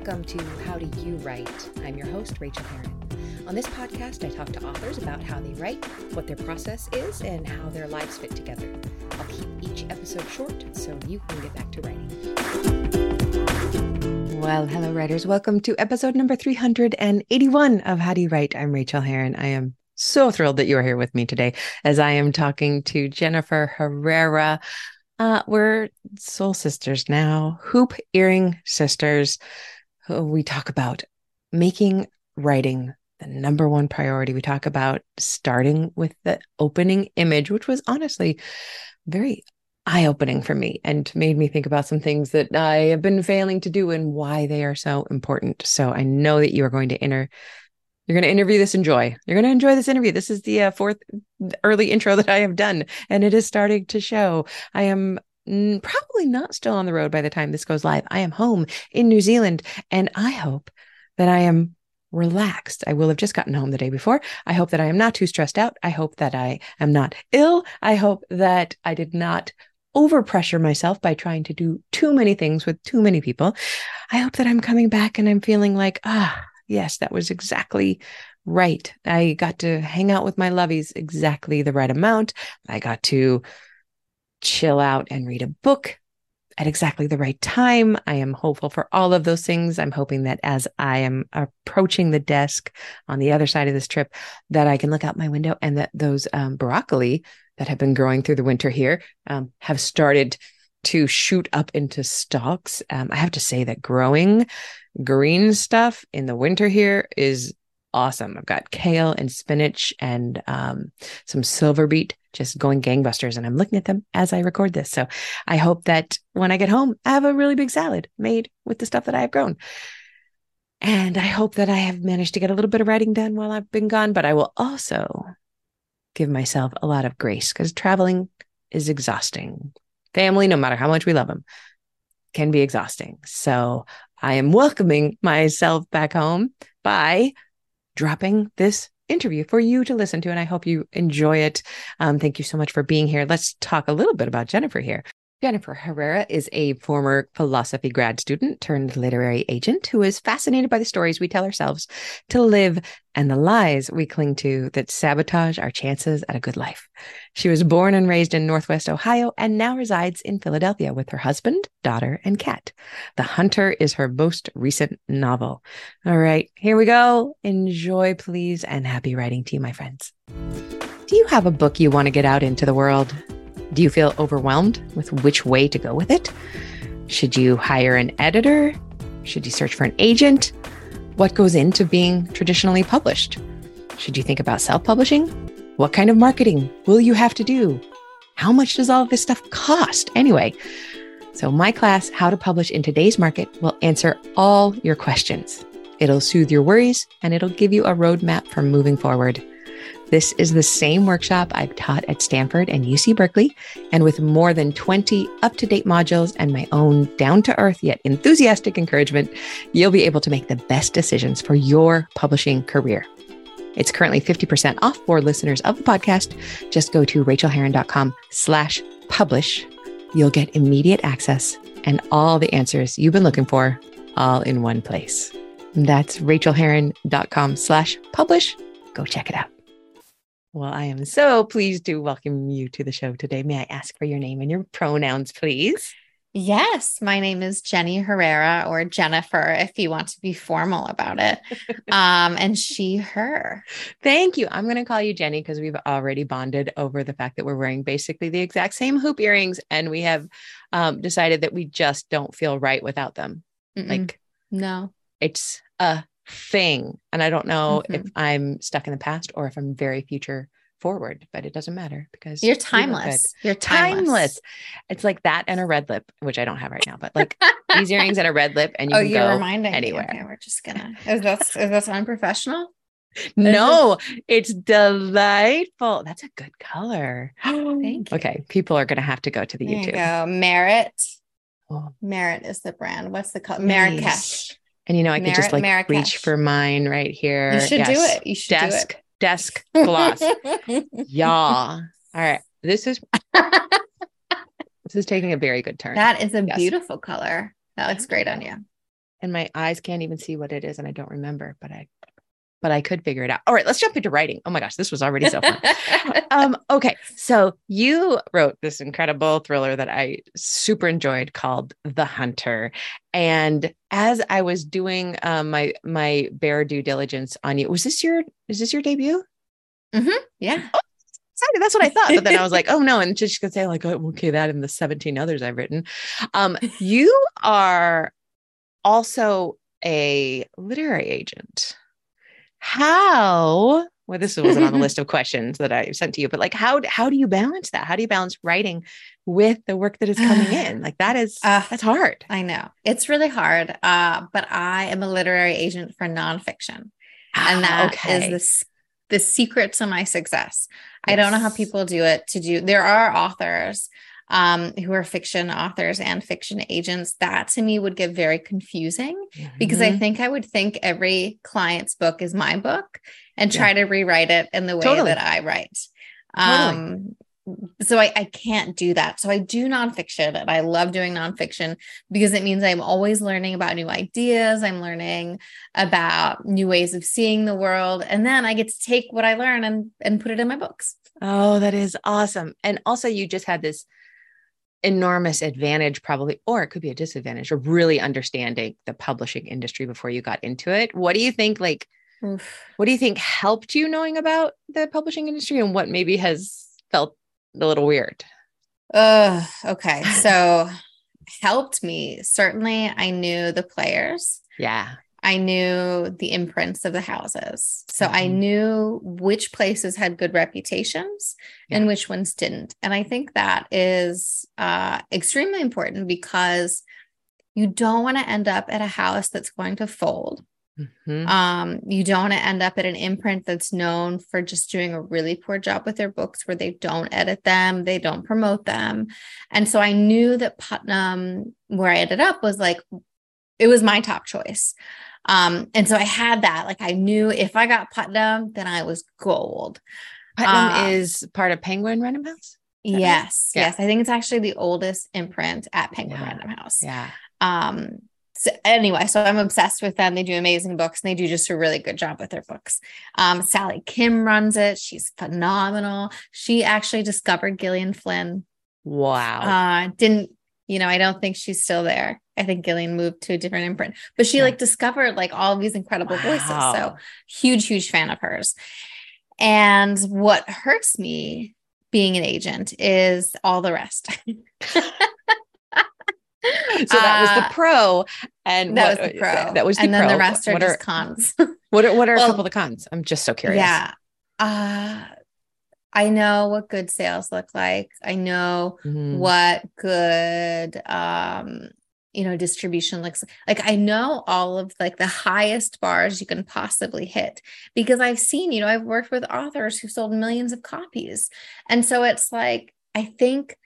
welcome to How Do You Write? I'm your host, Rachael Herron. On this podcast, I talk to authors about how they write, what their process is, and how their lives fit together. I'll keep each episode short so you can get back to writing. Well, hello, writers. Welcome to episode number 381 of How Do You Write? I'm Rachael Herron. I am so thrilled that you are here with me today as I am talking to Jennifer Herrera. Uh, we're soul sisters now, hoop earring sisters. We talk about making writing the number one priority. We talk about starting with the opening image, which was honestly very eye opening for me and made me think about some things that I have been failing to do and why they are so important. So I know that you are going to enter you're going to interview this enjoy. You're going to enjoy this interview. This is the uh, fourth early intro that I have done, and it is starting to show. I am probably not still on the road by the time this goes live. I am home in New Zealand, and I hope that I am relaxed. I will have just gotten home the day before. I hope that I am not too stressed out. I hope that I am not ill. I hope that I did not overpressure myself by trying to do too many things with too many people. I hope that I'm coming back and I'm feeling like, ah, yes, that was exactly right. I got to hang out with my lovies exactly the right amount. I got to chill out and read a book at exactly the right time. I am hopeful for all of those things. I'm hoping that as I am approaching the desk on the other side of this trip, that I can look out my window and that those um, broccoli that have been growing through the winter here um, have started to shoot up into stalks. Um, I have to say that growing green stuff in the winter here is awesome. I've got kale and spinach and um, some silver beet just going gangbusters. And I'm looking at them as I record this. So I hope that when I get home, I have a really big salad made with the stuff that I have grown. And I hope that I have managed to get a little bit of writing done while I've been gone, but I will also give myself a lot of grace because traveling is exhausting. Family, no matter how much we love them, can be exhausting. So I am welcoming myself back home by dropping this interview for you to listen to. And I hope you enjoy it. Um, thank you so much for being here. Let's talk a little bit about Jennifer here. Jennifer Herrera is a former philosophy grad student turned literary agent who is fascinated by the stories we tell ourselves to live and the lies we cling to that sabotage our chances at a good life. She was born and raised in Northwest Ohio and now resides in Philadelphia with her husband, daughter, and cat. The Hunter is her most recent novel. All right, here we go. Enjoy, please, and happy writing to you, my friends. Do you have a book you want to get out into the world? Do you feel overwhelmed with which way to go with it? Should you hire an editor? Should you search for an agent? What goes into being traditionally published? Should you think about self publishing? What kind of marketing will you have to do? How much does all of this stuff cost anyway? So, my class, How to Publish in Today's Market, will answer all your questions. It'll soothe your worries and it'll give you a roadmap for moving forward. This is the same workshop I've taught at Stanford and UC Berkeley. And with more than 20 up to date modules and my own down to earth yet enthusiastic encouragement, you'll be able to make the best decisions for your publishing career. It's currently 50% off for listeners of the podcast. Just go to rachaelherron.com slash publish. You'll get immediate access and all the answers you've been looking for all in one place. That's rachaelherron.com slash publish. Go check it out. Well, I am so pleased to welcome you to the show today. May I ask for your name and your pronouns, please? Yes, my name is Jenny Herrera or Jennifer, if you want to be formal about it. Um, and she, her. Thank you. I'm going to call you Jenny because we've already bonded over the fact that we're wearing basically the exact same hoop earrings, and we have um, decided that we just don't feel right without them. Mm-mm. Like, no, it's a thing. And I don't know mm-hmm. if I'm stuck in the past or if I'm very future forward, but it doesn't matter because you're timeless. You're timeless. timeless. It's like that and a red lip, which I don't have right now, but like these earrings and a red lip, and you oh, can you're go reminding anywhere. Me. Okay, we're just gonna. Is that is that unprofessional? No, it's delightful. That's a good color. Thank you. Okay, people are gonna have to go to the there YouTube. You go. Merit. Oh. Merit is the brand. What's the color? Nice. Marrakesh. And you know, I could just like Marrakesh. reach for mine right here. You should yes. do it. You should desk, do it. Desk gloss. yeah. All right. This is this is taking a very good turn. That is a yes. beautiful color. That looks great on you. and my eyes can't even see what it is and I don't remember, but I but I could figure it out. All right, let's jump into writing. Oh my gosh, this was already so fun. um, okay, so you wrote this incredible thriller that I super enjoyed called The Hunter. And as I was doing um, my my bare due diligence on you, was this your is this your debut? Mm-hmm. Yeah. Oh, excited. That's what I thought. But then I was like, oh no. And she could say, like, oh, okay, that and the 17 others I've written. Um, you are also a literary agent. How well, this wasn't on the list of questions that I sent to you, but like how how do you balance that? How do you balance writing with the work that is coming in? Like that is uh, that's hard. I know. It's really hard. Uh, but I am a literary agent for nonfiction. and that okay. is this the secret to my success. Yes. I don't know how people do it to do. There are authors um, who are fiction authors and fiction agents. That to me would get very confusing mm-hmm. because I mm-hmm. think I would think every client's book is my book and try yeah. to rewrite it in the way totally. that I write. Totally. Um, so I, I can't do that. So I do nonfiction and I love doing nonfiction because it means I'm always learning about new ideas. I'm learning about new ways of seeing the world. And then I get to take what I learn and, and put it in my books. Oh, that is awesome. And also you just had this enormous advantage probably or it could be a disadvantage of really understanding the publishing industry before you got into it. What do you think like Oof. what do you think helped you knowing about the publishing industry and what maybe has felt a little weird? Uh, okay. So helped me. Certainly I knew the players. Yeah. I knew the imprints of the houses. So mm-hmm. I knew which places had good reputations yeah. and which ones didn't. And I think that is uh, extremely important because you don't want to end up at a house that's going to fold. Mm-hmm. Um, you don't want to end up at an imprint that's known for just doing a really poor job with their books where they don't edit them, they don't promote them. And so I knew that Putnam, where I ended up, was like, it was my top choice. Um, and so I had that. Like I knew if I got Putnam, then I was gold. Putnam uh, is part of Penguin Random House. Yes, right? yes. I think it's actually the oldest imprint at Penguin yeah. Random House. Yeah. Um, so anyway, so I'm obsessed with them. They do amazing books and they do just a really good job with their books. Um, Sally Kim runs it. She's phenomenal. She actually discovered Gillian Flynn. Wow. Uh, didn't, you know, I don't think she's still there. I think Gillian moved to a different imprint, but she yeah. like discovered like all these incredible wow. voices. So huge, huge fan of hers. And what hurts me being an agent is all the rest. so that was the uh, pro and that what, was the pro that was the and pro. then the rest are what just are, cons what are what are well, a couple of the cons i'm just so curious yeah uh i know what good sales look like. I know mm-hmm. what good um you know distribution looks like. I know all of like the highest bars you can possibly hit because i've seen you know i've worked with authors who sold millions of copies. And so it's like i think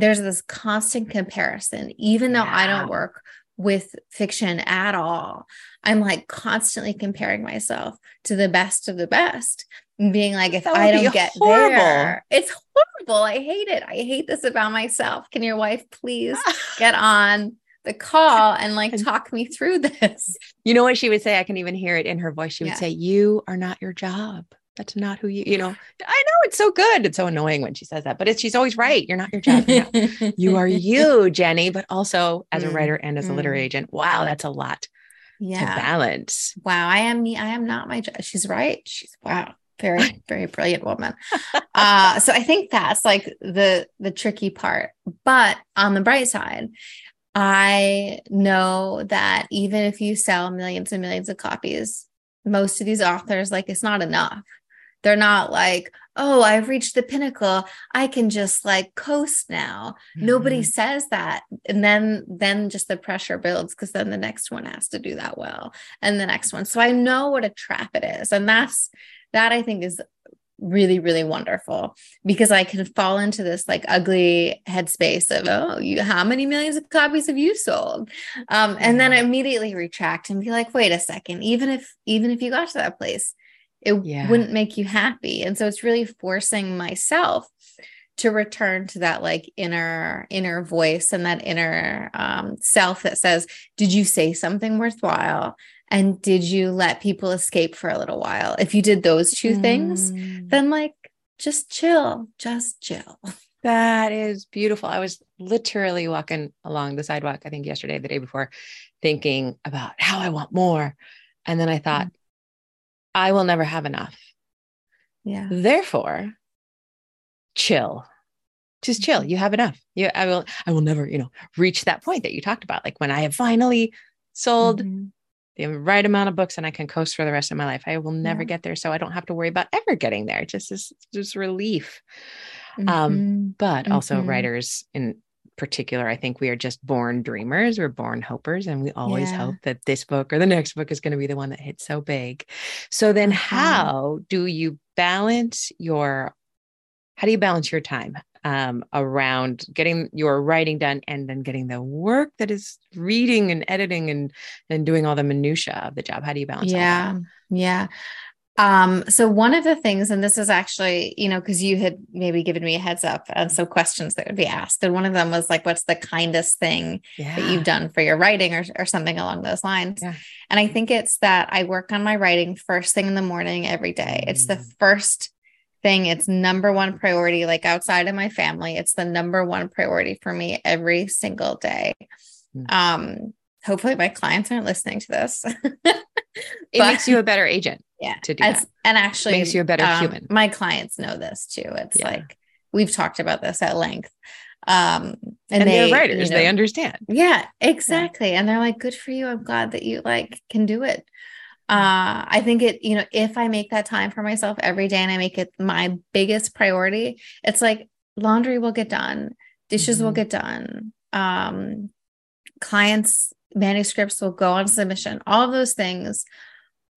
there's this constant comparison, even though I don't work with fiction at all. I'm like constantly comparing myself to the best of the best being like, if I don't get horrible. there, it's horrible. I hate it. I hate this about myself. Can your wife please get on the call and like talk me through this? You know what she would say? I can even hear it in her voice. She would yeah. say, You are not your job that's not who you you know i know it's so good it's so annoying when she says that but it's she's always right you're not your job you are you jenny but also as a writer and as a literary mm. agent wow that's a lot yeah. to balance wow i am me i am not my job she's right she's wow very very brilliant woman uh so i think that's like the the tricky part but on the bright side i know that even if you sell millions and millions of copies most of these authors like it's not enough they're not like, oh, I've reached the pinnacle. I can just like coast now. Mm-hmm. Nobody says that. And then then just the pressure builds because then the next one has to do that well. And the next one. So I know what a trap it is. And that's that I think is really really wonderful because i can fall into this like ugly headspace of oh you how many millions of copies have you sold um, and then immediately retract and be like wait a second even if even if you got to that place it yeah. wouldn't make you happy. And so it's really forcing myself to return to that like inner inner voice and that inner um, self that says did you say something worthwhile and did you let people escape for a little while? If you did those two mm. things then like just chill just chill. That is beautiful. I was literally walking along the sidewalk i think yesterday the day before thinking about how i want more. And then i thought mm. i will never have enough. Yeah. Therefore chill. Just chill. Mm-hmm. you have enough. You i will i will never you know reach that point that you talked about. Like when i have finally sold mm-hmm. The right amount of books and i can coast for the rest of my life i will never yeah. get there so i don't have to worry about ever getting there just is just relief um, mm-hmm. um but also mm-hmm. writers in particular i think we are just born dreamers we're born hopers and we always yeah. hope that this book or the next book is going to be the one that hits so big so then uh-huh. how do you balance your how do you balance your time um, around getting your writing done and then getting the work that is reading and editing and and doing all the minutia of the job how do you balance yeah yeah um, so one of the things, and this is actually, you know, because you had maybe given me a heads up on some questions that would be asked. And one of them was like, what's the kindest thing yeah. that you've done for your writing or, or something along those lines? Yeah. And I think it's that I work on my writing first thing in the morning every day. It's the mm. first thing. It's number one priority like outside of my family it's the number one priority for me every single day. Mm. um hopefully my clients aren't listening to this. It makes you a better agent yeah to do As, that. and actually it makes you a better um, human. my clients know this too. It's yeah. like we've talked about this at length. Um and, and they, are writers you know, they understand. Yeah exactly. Yeah. and they're like good for you. I'm glad that you like can do it uh i think it you know if i make that time for myself every day and i make it my biggest priority it's like laundry will get done dishes mm-hmm. will get done um clients manuscripts will go on submission. All of those things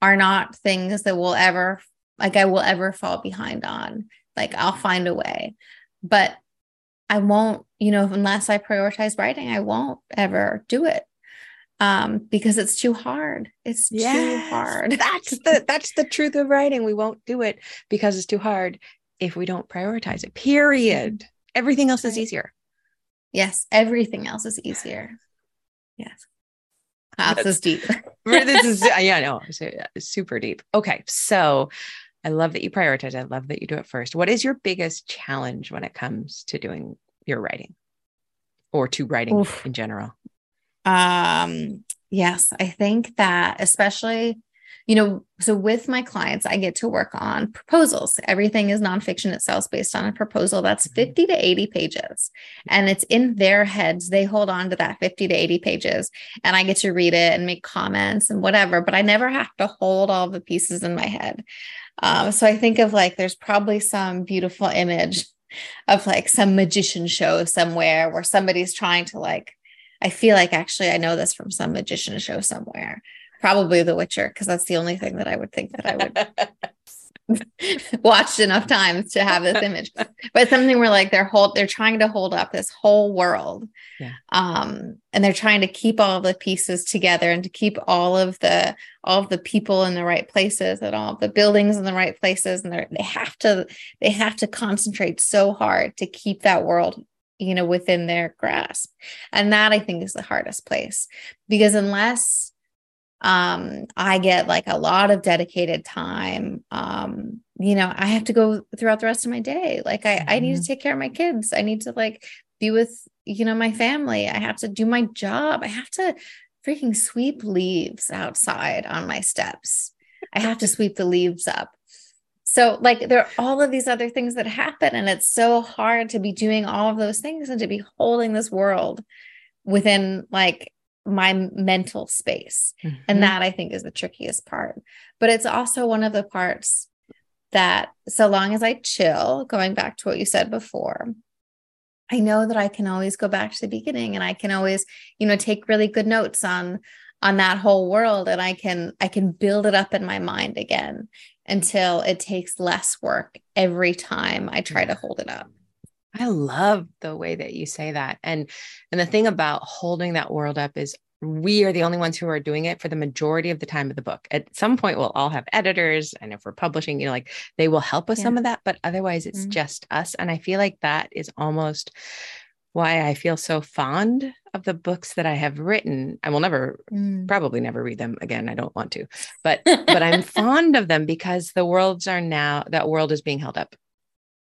are not things that will ever like i will ever fall behind on. Like i'll find a way. But i won't you know unless i prioritize writing i won't ever do it um, because it's too hard. It's yes, too hard. that's the that's the truth of writing. We won't do it because it's too hard if we don't prioritize it. Period. Everything else is easier. Yes, everything else is easier. Yes. That's, is deep. this is yeah, no, super deep. Okay, so I love that you prioritize. I love that you do it first. What is your biggest challenge when it comes to doing your writing or to writing Oof. in general? Um, yes, I think that especially, you know, so with my clients, I get to work on proposals. Everything is nonfiction. It sells based on a proposal that's mm-hmm. 50 to 80 pages. And it's in their heads. They hold on to that 50 to 80 pages. And I get to read it and make comments and whatever, but I never have to hold all the pieces in my head. Um, so I think of like there's probably some beautiful image of like some magician show somewhere where somebody's trying to like I feel like actually I know this from some magician show somewhere. Probably The Witcher, because that's the only thing that I would think that I would watched enough times to have this image. But something where like they're hold they're trying to hold up this whole world. Yeah. Um, and they're trying to keep all of the pieces together and to keep all of the all of the people in the right places and all of the buildings in the right places. And they have to they have to concentrate so hard to keep that world you know within their grasp. And that i think is the hardest place because unless um i get like a lot of dedicated time um you know i have to go throughout the rest of my day. Like i mm-hmm. i need to mm-hmm. take care of my kids. I need to like be with you know my family. I have to do my job. I have to freaking sweep leaves outside on my steps. I have to sweep the leaves up so, like, there are all of these other things that happen, and it's so hard to be doing all of those things and to be holding this world within like my mental space. Mm-hmm. And that I think is the trickiest part. But it's also one of the parts that, so long as I chill, going back to what you said before, I know that I can always go back to the beginning and I can always, you know, take really good notes on on that whole world and I can I can build it up in my mind again until it takes less work every time I try to hold it up. I love the way that you say that. And and the thing about holding that world up is we are the only ones who are doing it for the majority of the time of the book. At some point, we'll all have editors, and if we're publishing, you know, like they will help with yeah. some of that, but otherwise, it's mm-hmm. just us. And I feel like that is almost why I feel so fond of the books that I have written. I will never, mm. probably never read them again. I don't want to, but but I'm fond of them because the worlds are now that world is being held up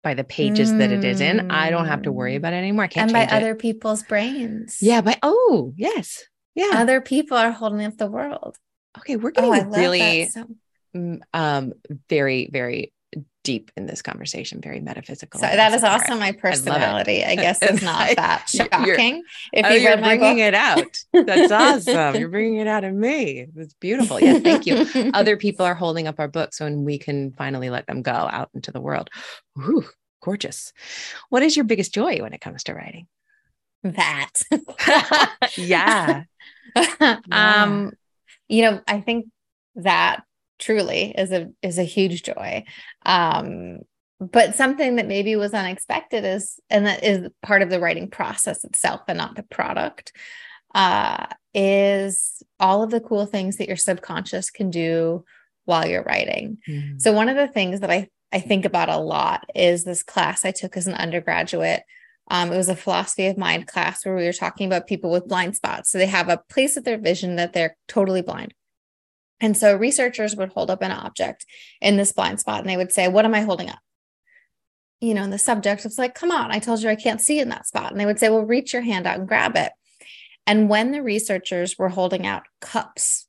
by the pages mm. that it is in. I don't have to worry mm. about it anymore. I can't and by it. other people's brains. Yeah, by oh yes, yeah. Other people are holding up the world. Okay, we're getting oh, really so. um very very deep in this conversation, very metaphysical. So that is also my personality. I, I guess it's not that shocking. if oh, you are bringing it out, that's awesome. You're bringing it out of me. It's beautiful. Yeah, thank you. Other people are holding up our books, when we can finally let them go out into the world. Ooh, gorgeous. What is your biggest joy when it comes to writing? That. yeah. yeah. Um, you know, I think that truly is a is a huge joy. Um, but something that maybe was unexpected is, and that is part of the writing process itself and not the product, uh, is all of the cool things that your subconscious can do while you're writing. Mm-hmm. So one of the things that I I think about a lot is this class I took as an undergraduate um, it was a philosophy of mind class where we were talking about people with blind spots. So they have a place of their vision that they're totally blind. And so researchers would hold up an object in this blind spot and they would say, What am I holding up? You know, and the subject was like, Come on, I told you I can't see in that spot. And they would say, Well, reach your hand out and grab it. And when the researchers were holding out cups,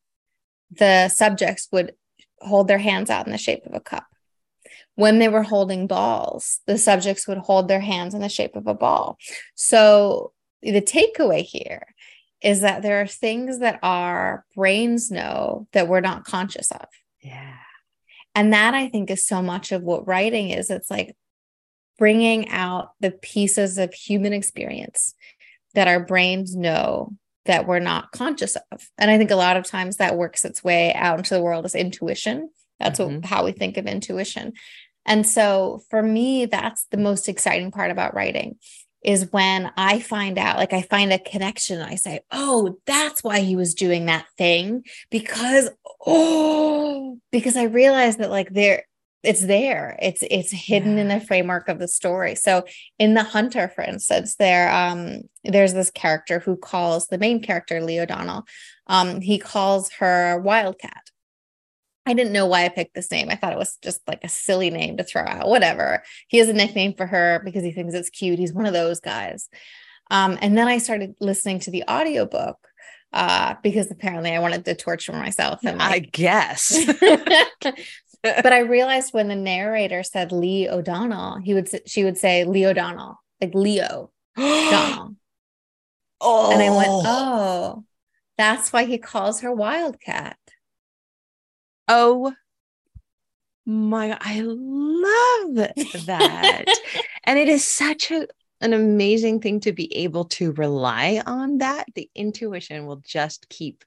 the subjects would hold their hands out in the shape of a cup when they were holding balls, the subjects would hold their hands in the shape of a ball. So the takeaway here is that there are things that our brains know that we're not conscious of. Yeah. And that I think is so much of what writing is. It's like bringing out the pieces of human experience that our brains know that we're not conscious of. And I think a lot of times that works its way out into the world as intuition. That's mm-hmm. what, how we think of intuition. And so for me, that's the most exciting part about writing is when I find out, like I find a connection. I say, oh, that's why he was doing that thing because, oh, because I realized that like there, it's there. It's it's hidden yeah. in the framework of the story. So in The Hunter, for instance, there um there's this character who calls the main character, Lee O'Donnell. um, he calls her Wildcat. I didn't know why I picked this name. I thought it was just like a silly name to throw out. Whatever. He has a nickname for her because he thinks it's cute. He's one of those guys. Um, and then I started listening to the audiobook uh, because apparently I wanted to torture myself. And like, I guess. but I realized when the narrator said Lee O'Donnell, he would she would say Lee O'Donnell, like Leo O'Donnell. Oh. And I went, oh. oh, that's why he calls her Wildcat. Oh my I love that. and it is such a an amazing thing to be able to rely on that. The intuition will just keep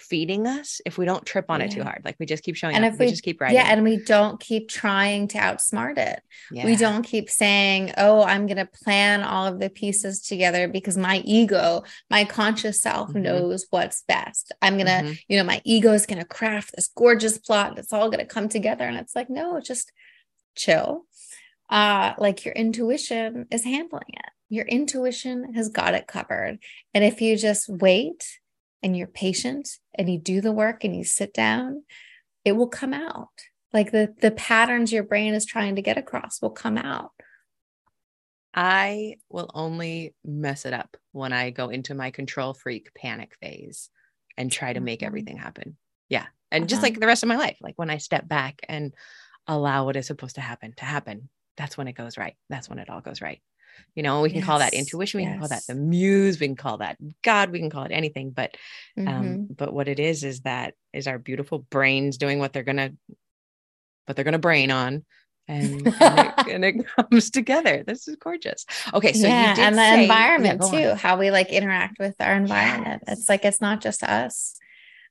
feeding us if we don't trip on yeah. it too hard. Like we just keep showing and up, if we, we, just keep writing. Yeah, and we don't keep trying to outsmart it. Yeah. We don't keep saying, "Oh, I'm going to plan all of the pieces together because my ego, my conscious self mm-hmm. knows what's best. I'm going to, mm-hmm. you know, my ego is going to craft this gorgeous plot. It's all going to come together." And it's like, "No, just chill." Uh like your intuition is handling it. Your intuition has got it covered. And if you just wait and you're patient and you do the work and you sit down, it will come out. Like the the patterns your brain is trying to get across will come out. I will only mess it up when I go into my control freak panic phase and try to make mm-hmm. everything happen. Yeah. And uh-huh. just like the rest of my life, like when I step back and allow what is supposed to happen to happen, that's when it goes right. That's when it all goes right. You know, we can yes. call that intuition, we yes. can call that the muse, we can call that God, we can call it anything. But um, mm-hmm. um, but what it is is that is our beautiful brains doing what they're gonna what they're gonna brain on. And, and, it, and, it, comes together. This is gorgeous. Okay, so yeah, and the say, environment yeah, too, on. how we like interact with our environment. Yes. It's like it's not just us.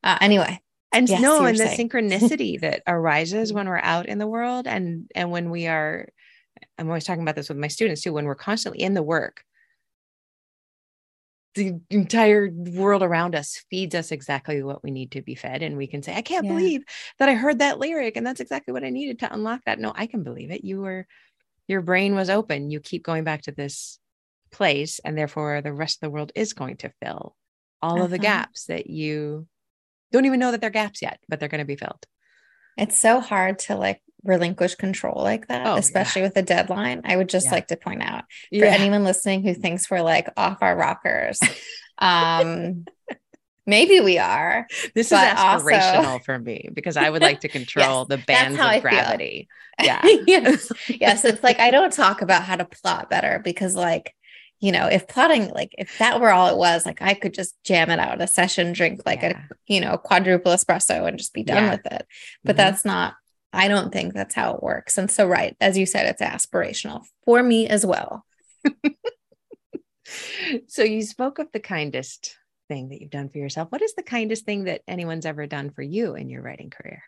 Uh, anyway, and yes, no, and the synchronicity that arises when we're out in the world, and and when we are I'm always talking about this with my students too. When we're constantly in the work, the entire world around us feeds us exactly what we need to be fed and we can say i can't yeah. believe that i heard that lyric and that's exactly what i needed to unlock that no i can believe it you were your brain was open you keep going back to this place and therefore the rest of the world is going to fill all uh-huh. of the uh-huh. gaps that you don't even know that they're gaps yet but they're going to be filled it's so hard to like relinquish control like that, oh, especially yeah. with a deadline. I would just yeah. like to point out for yeah. anyone listening who thinks we're like off our rockers. um maybe we are. This is aspirational also... for me because I would like to control yes, the bands of gravity. Yeah. yes. yes. It's like I don't talk about how to plot better because like you know, if plotting, like if that were all it was, like I could just jam it out a session, drink like yeah. a, you know, quadruple espresso and just be done yeah. with it. But mm-hmm. that's not, I don't think that's how it works. And so, right, as you said, it's aspirational for me as well. so you spoke of the kindest thing that you've done for yourself. What is the kindest thing that anyone's ever done for you in your writing career?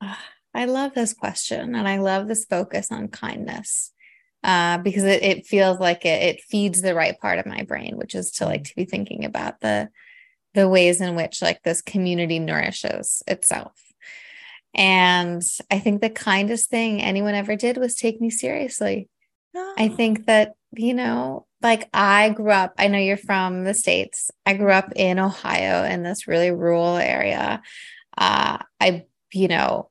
I love this question and I love this focus on kindness uh, because it, it feels like it, it feeds the right part of my brain, which is to like to be thinking about the the ways in which like this community nourishes itself. And I think the kindest thing anyone ever did was take me seriously. Oh. I think that, you know, like I grew up, I know you're from the States. I grew up in Ohio in this really rural area. Uh, I, you know,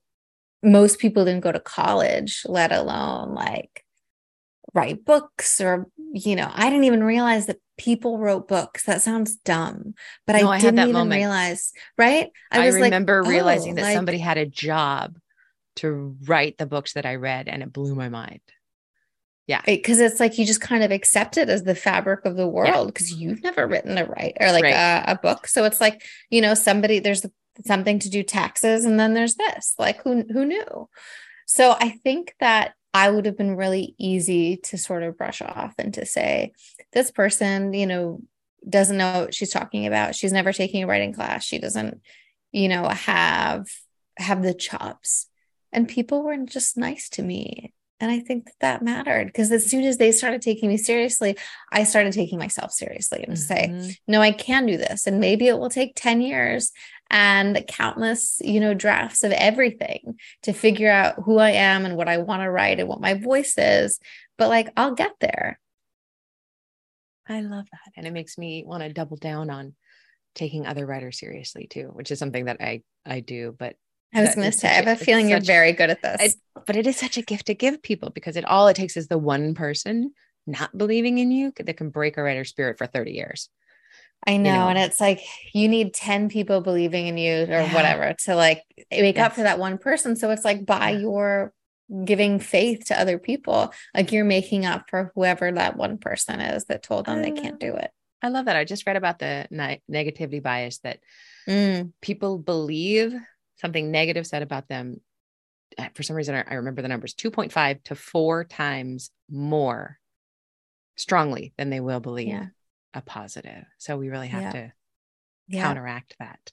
most people didn't go to college, let alone like write books or you know i didn't even realize that people wrote books that sounds dumb but no, i, I didn't even moment. realize right i, I remember like, realizing oh, that like, somebody had a job to write the books that i read and it blew my mind yeah because it's like you just kind of accept it as the fabric of the world because yeah. you've never written a write or like right. a, a book so it's like you know somebody there's something to do taxes and then there's this like who who knew so i think that I would have been really easy to sort of brush off and to say, this person, you know, doesn't know what she's talking about. She's never taking a writing class. She doesn't, you know, have have the chops. And people were just nice to me. And I think that that mattered because as soon as they started taking me seriously, I started taking myself seriously and mm-hmm. say, no, I can do this. And maybe it will take 10 years and countless, you know, drafts of everything to figure out who I am and what I want to write and what my voice is. But like, I'll get there. I love that. And it makes me want to double down on taking other writers seriously too, which is something that I I do. But I was going to say, I have a feeling you're very good at this. but it is such a gift to give people because it all it takes is the one person not believing in you that can break a writer's spirit for 30 years. I know, you know, And it's like you need 10 people believing in you or yeah. whatever to like make yes. up for that one person. So it's like by your giving faith to other people, like you're making up for whoever that one person is that told them they can't do it. I love that. I just read about the ne- negativity bias that mm. people believe something negative said about them. For some reason, I remember the numbers 2.5 to four times more strongly than they will believe. Yeah a positive. So we really have yeah. to yeah. counteract that.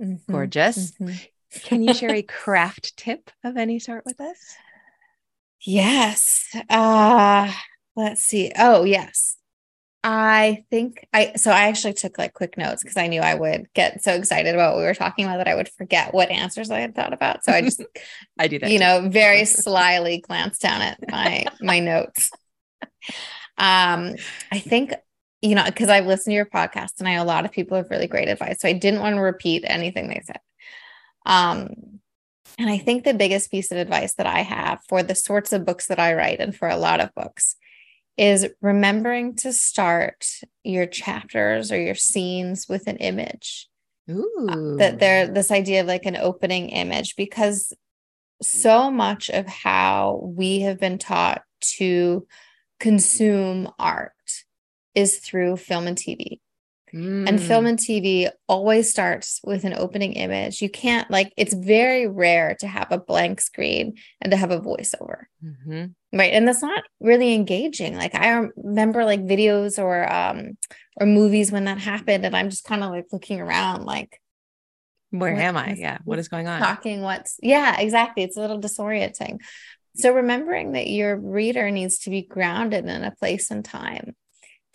Mm-hmm. Gorgeous. Mm-hmm. Can you share a craft tip of any sort with us? Yes. Uh let's see. Oh, yes. I think I so I actually took like quick notes because I knew I would get so excited about what we were talking about that I would forget what answers I had thought about. So I just I do that. You too. know, very slyly glanced down at my my notes. Um I think you know, because I've listened to your podcast and I know a lot of people have really great advice. So I didn't want to repeat anything they said. Um, and I think the biggest piece of advice that I have for the sorts of books that I write and for a lot of books is remembering to start your chapters or your scenes with an image. Uh, Ooh. that they're this idea of like an opening image because so much of how we have been taught to consume art is through film and TV. Mm. And film and TV always starts with an opening image. You can't, like, it's very rare to have a blank screen and to have a voiceover. Mm-hmm. Right. And that's not really engaging. Like, I remember like videos or, um, or movies when that happened. And I'm just kind of like looking around, like, where am I? Yeah. What is going on? Talking what's, yeah, exactly. It's a little disorienting. So remembering that your reader needs to be grounded in a place and time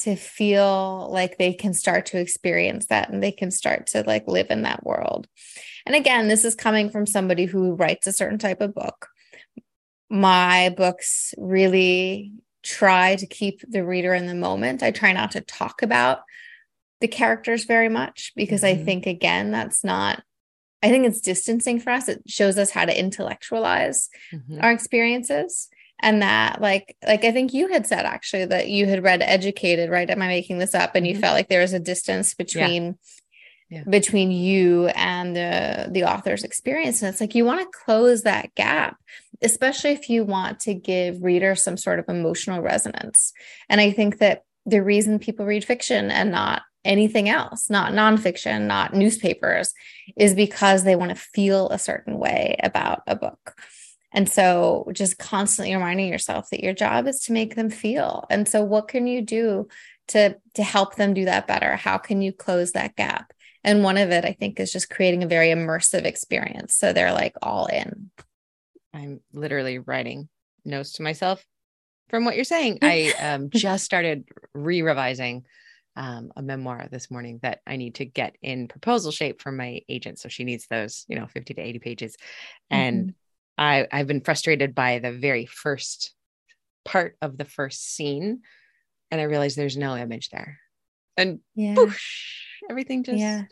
to feel like they can start to experience that and they can start to like live in that world. And again, this is coming from somebody who writes a certain type of book. My books really try to keep the reader in the moment. I try not to talk about the characters very much because mm-hmm. I think, again, that's not, I think it's distancing for us. It shows us how to intellectualize mm-hmm. our experiences and that like like i think you had said actually that you had read educated right am i making this up and you mm-hmm. felt like there was a distance between yeah. Yeah. between you and the the author's experience and it's like you want to close that gap especially if you want to give readers some sort of emotional resonance and i think that the reason people read fiction and not anything else not nonfiction not newspapers is because they want to feel a certain way about a book and so just constantly reminding yourself that your job is to make them feel. And so what can you do to to help them do that better? How can you close that gap? And one of it I think is just creating a very immersive experience so they're like all in. I'm literally writing notes to myself from what you're saying. I um, just started re-revising um, a memoir this morning that I need to get in proposal shape for my agent. So she needs those, you know, 50 to 80 pages. And mm-hmm. I, I've been frustrated by the very first part of the first scene. And I realized there's no image there. And yeah. Whoosh, everything just yeah.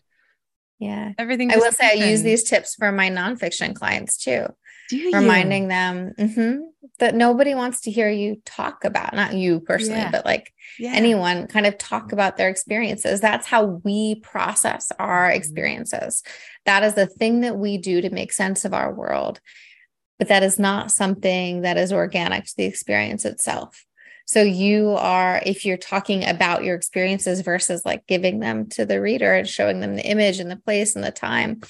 Yeah. Everything. I will say I use these tips for my nonfiction clients too. Reminding them mm-hmm, that nobody wants to hear you talk about, not you personally, yeah. but like yeah. anyone kind of talk about their experiences. That's how we process our mm-hmm. experiences. That is the thing that we do to make sense of our world but that is not something that is organic to the experience itself. So you are, if you're talking about your experiences versus like giving them to the reader and showing them the image and the place and the time,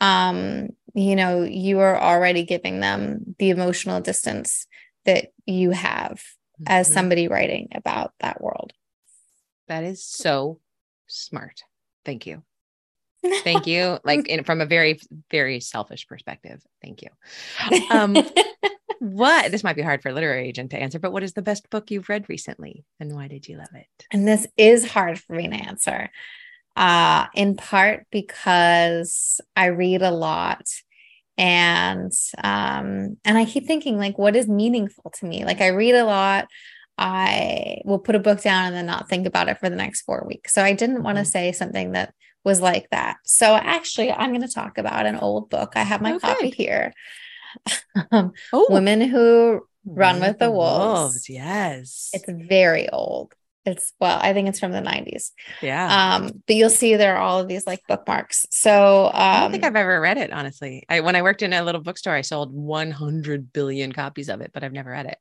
um, you know, you are already giving them the emotional distance that you have mm-hmm. as somebody writing about that world. That is so smart. Thank you. Thank you. Like in, from a very, very selfish perspective. Thank you. Um, what this might be hard for a literary agent to answer, but what is the best book you've read recently and why did you love it? And this is hard for me to answer. Uh, in part because I read a lot and um and I keep thinking like what is meaningful to me? Like I read a lot. I will put a book down and then not think about it for the next four weeks. So I didn't want to mm-hmm. say something that was like that. So actually, I'm going to talk about an old book. I have my okay. copy here. um, oh. Women Who Run with the wolves. wolves. Yes. It's very old. It's well, I think it's from the 90s. Yeah. Um, but you'll see there are all of these like bookmarks. So um, I don't think um, I've ever read it, honestly. I when I worked in a little bookstore, I sold 100 billion copies of it, but I've never read it.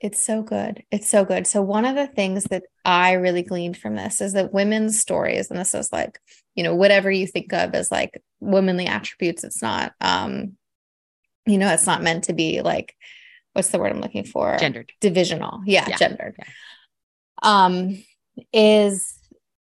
It's so good. It's so good. So one of the things that I really gleaned from this is that women's stories, and this is like, you know, whatever you think of as like womanly attributes, it's not um, you know, it's not meant to be like what's the word I'm looking for? Gendered. Divisional. Yeah, yeah. gendered. Yeah. Um, is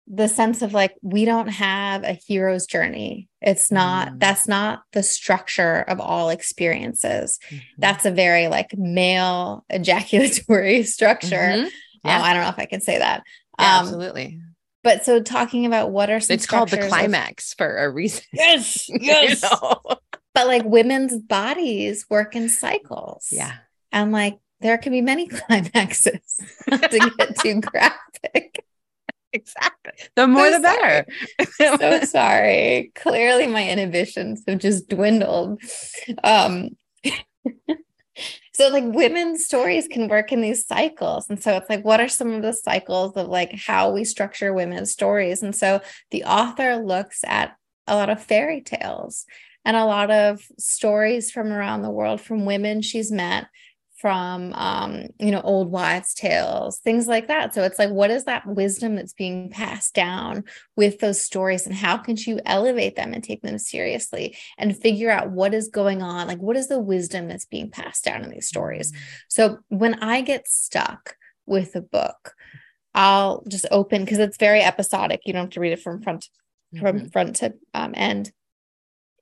the sense of like we don't have a hero's journey it's not mm. that's not the structure of all experiences mm-hmm. that's a very like male ejaculatory structure mm-hmm. yeah. Um, i don't know if i can say that yeah, um, absolutely but so talking about what are some it's called the climax of, for a reason yes yes you know? but like women's bodies work in cycles yeah and like there can be many climaxes to get too graphic exactly. The more, so the better. so sorry. Clearly, my inhibitions have just dwindled. Um, so, like, women's stories can work in these cycles. And so, it's like, what are some of the cycles of like how we structure women's stories? And so, the author looks at a lot of fairy tales and a lot of stories from around the world from women she's met from um, you know old wives tales things like that. So it's like what is that wisdom that's being passed down with those stories and how can you elevate them and take them seriously and figure out what is going on? Like what is the wisdom that's being passed down in these stories? Mm-hmm. so when i get stuck with a book i'll just open because it's very episodic. You don't have to read it from front mm-hmm. from front to um, end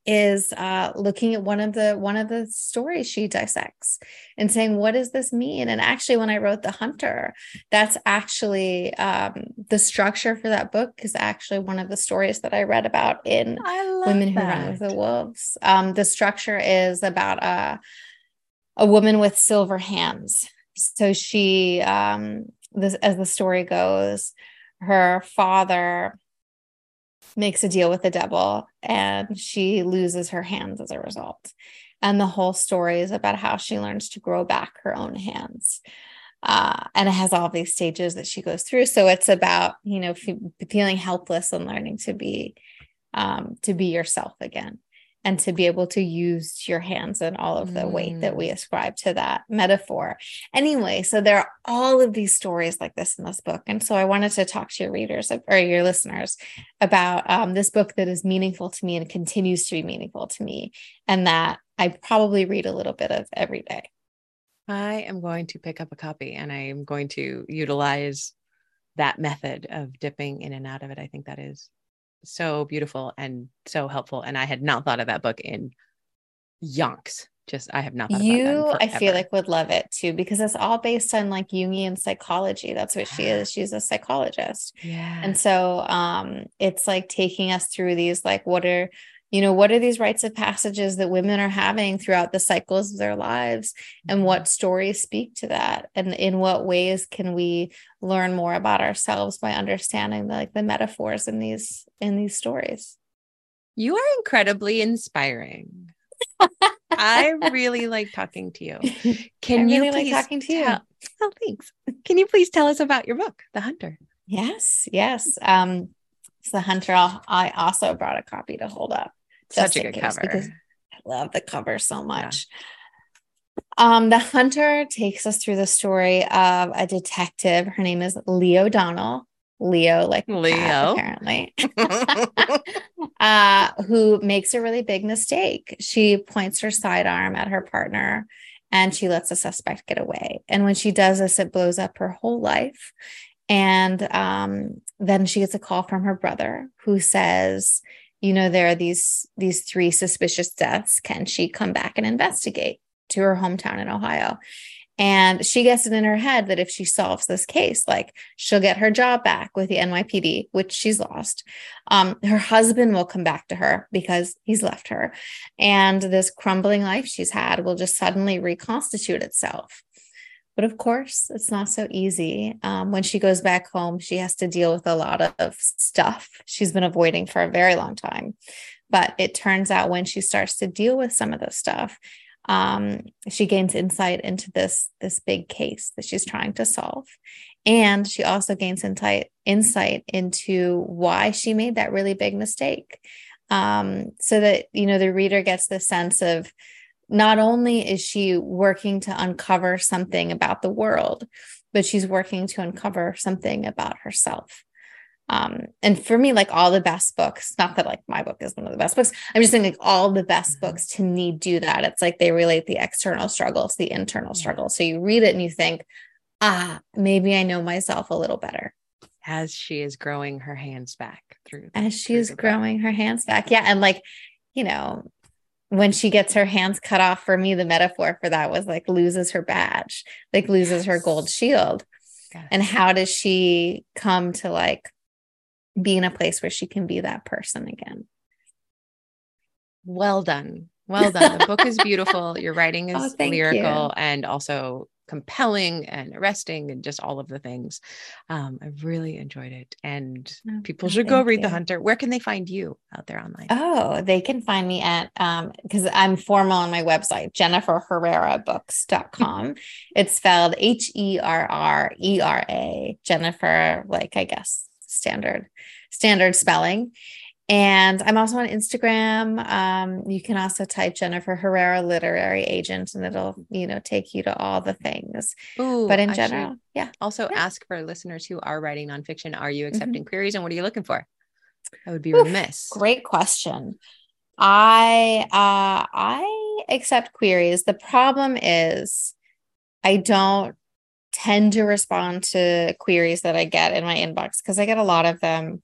is uh, looking at one of the one of the stories she dissects and saying what does this mean? And actually when i wrote the hunter that's actually um, the structure for that book is actually one of the stories that i read about in women who run with the wolves. Um, the structure is about a, a woman with silver hands. So she um, this as the story goes her father makes a deal with the devil and she loses her hands as a result. And the whole story is about how she learns to grow back her own hands. Uh, and it has all these stages that she goes through. So it's about, you know, feeling helpless and learning to be, um, to be yourself again and to be able to use your hands and all of the mm. weight that we mm. ascribe to that metaphor. Anyway, so there are all of these stories like this in this book. And so I wanted to talk to your readers or your listeners about um, this book that is meaningful to me and continues to be meaningful to me, and that I probably read a little bit of every day. I am going to pick up a copy and I am going to utilize that method of dipping in and out of it. I think that is so beautiful and so helpful. And I had not thought of that book in yonks. Just I have not you. I feel like would love it too because it's all based on like Jungian psychology. That's what she is. She's a psychologist. Yeah. And so um, it's like taking us through these like what are you know what are these rites of passages that women are having throughout the cycles of their lives? And what mm-hmm. stories speak to that? And in what ways can we learn more about ourselves by understanding the, like the metaphors in these in these stories? You are incredibly inspiring. I really like talking to you. Can I you really please like talking to you. tell, oh thanks. Can you please tell us about your book the hunter? Yes yes. Um so the hunter. I also brought a copy to hold up such a good cover. I love the cover so much. Yeah. Um, the hunter takes us through the story of a detective. Her name is Lee O'Donnell. Leo, like Leo, apparently, uh, who makes a really big mistake. She points her sidearm at her partner and she lets the suspect get away. And when she does this, it blows up her whole life. And um, then she gets a call from her brother who says, you know there are these these three suspicious deaths. Can she come back and investigate to her hometown in ohio? And she gets it in her head that if she solves this case like she'll get her job back with the nypd which she's lost. Um, her husband will come back to her because he's left her. And this crumbling life she's had will just suddenly reconstitute itself but of course, it's not so easy. Um, when she goes back home, she has to deal with a lot of stuff she's been avoiding for a very long time. But it turns out when she starts to deal with some of this stuff, um, she gains insight into this this big case that she's trying to solve, and she also gains insight insight into why she made that really big mistake. Um, so that you know the reader gets the sense of not only is she working to uncover something about the world, but she's working to uncover something about herself. Um, and for me, like all the best books, not that like my book is one of the best books, I'm just saying like all the best mm-hmm. books to me do that. It's like they relate the external struggles, the internal struggles. So you read it and you think, ah, maybe I know myself a little better. As she is growing her hands back through. As she is growing her hands back. Yeah. And like, you know, when she gets her hands cut off for me the metaphor for that was like loses her badge like loses yes. her gold shield yes. and how does she come to like be in a place where she can be that person again well done well done the book is beautiful your writing oh, is oh, lyrical you. and also compelling and arresting and just all of the things. Um, I really enjoyed it. And oh, people should go read you. The Hunter. Where can they find you out there online? Oh, they can find me at, um, because I'm formal on my website, jenniferherrerabooks.com. it's spelled H E R R E R A, Jennifer, like I guess standard standard spelling and I'm also on Instagram. Um, you can also type Jennifer Herrera literary agent and it'll, you know, take you to all the things. Ooh, but in general, yeah. Also yeah. ask for listeners who are writing nonfiction, are you accepting mm-hmm. queries and what are you looking for? I would be Oof, remiss. Great question. I uh I accept queries. The problem is I don't tend to respond to queries that I get in my inbox because I get a lot of them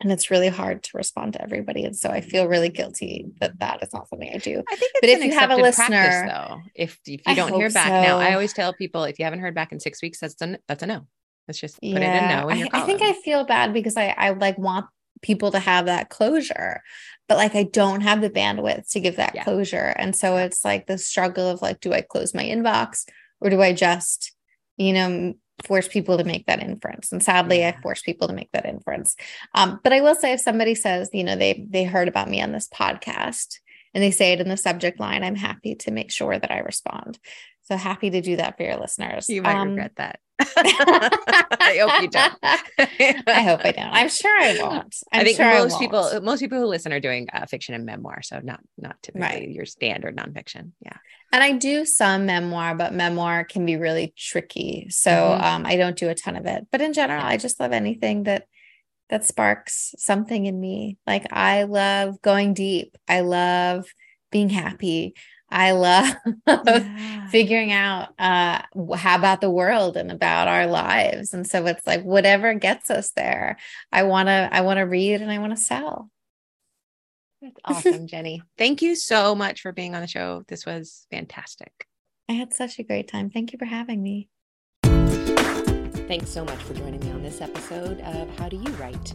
and it's really hard to respond to everybody. And so i feel really guilty that that is not something i do. I think it's But an if you have a listener- practice, though, if if you don't hear back. Now, I always tell people if you haven't heard back in six weeks, that's a that's a no. Let's just put it in no in your I, I think I feel bad because I I like want people to have that closure, but like I don't have the bandwidth to give that Yeah. closure, and so it's like the struggle of like, do I close my inbox or do I just, you know, force people to make that inference? And sadly. I force people to make that inference. Um, but I will say, if somebody says, you know, they they heard about me on this podcast and they say it in the subject line, I'm happy to make sure that I respond. So happy to do that for your listeners. You might Um, regret that. I hope you don't. I hope I don't. I'm sure I won't. I'm I think sure most won't. people most people who listen are doing uh, fiction and memoir, so not not typically Right. your standard nonfiction. Yeah. and I do some memoir, but memoir can be really tricky. So Mhm. um, I don't do a ton of it. But in general, Yeah. I just love anything that that sparks something in me. Like I love going deep. I love being happy. I love figuring out uh how about the world and about our lives. And so it's like whatever gets us there. I want to I want to read and I want to sell. That's awesome, Jenny. Thank you so much for being on the show. This was fantastic. I had such a great time. Thank you for having me. Thanks so much for joining me on this episode of How Do You Write?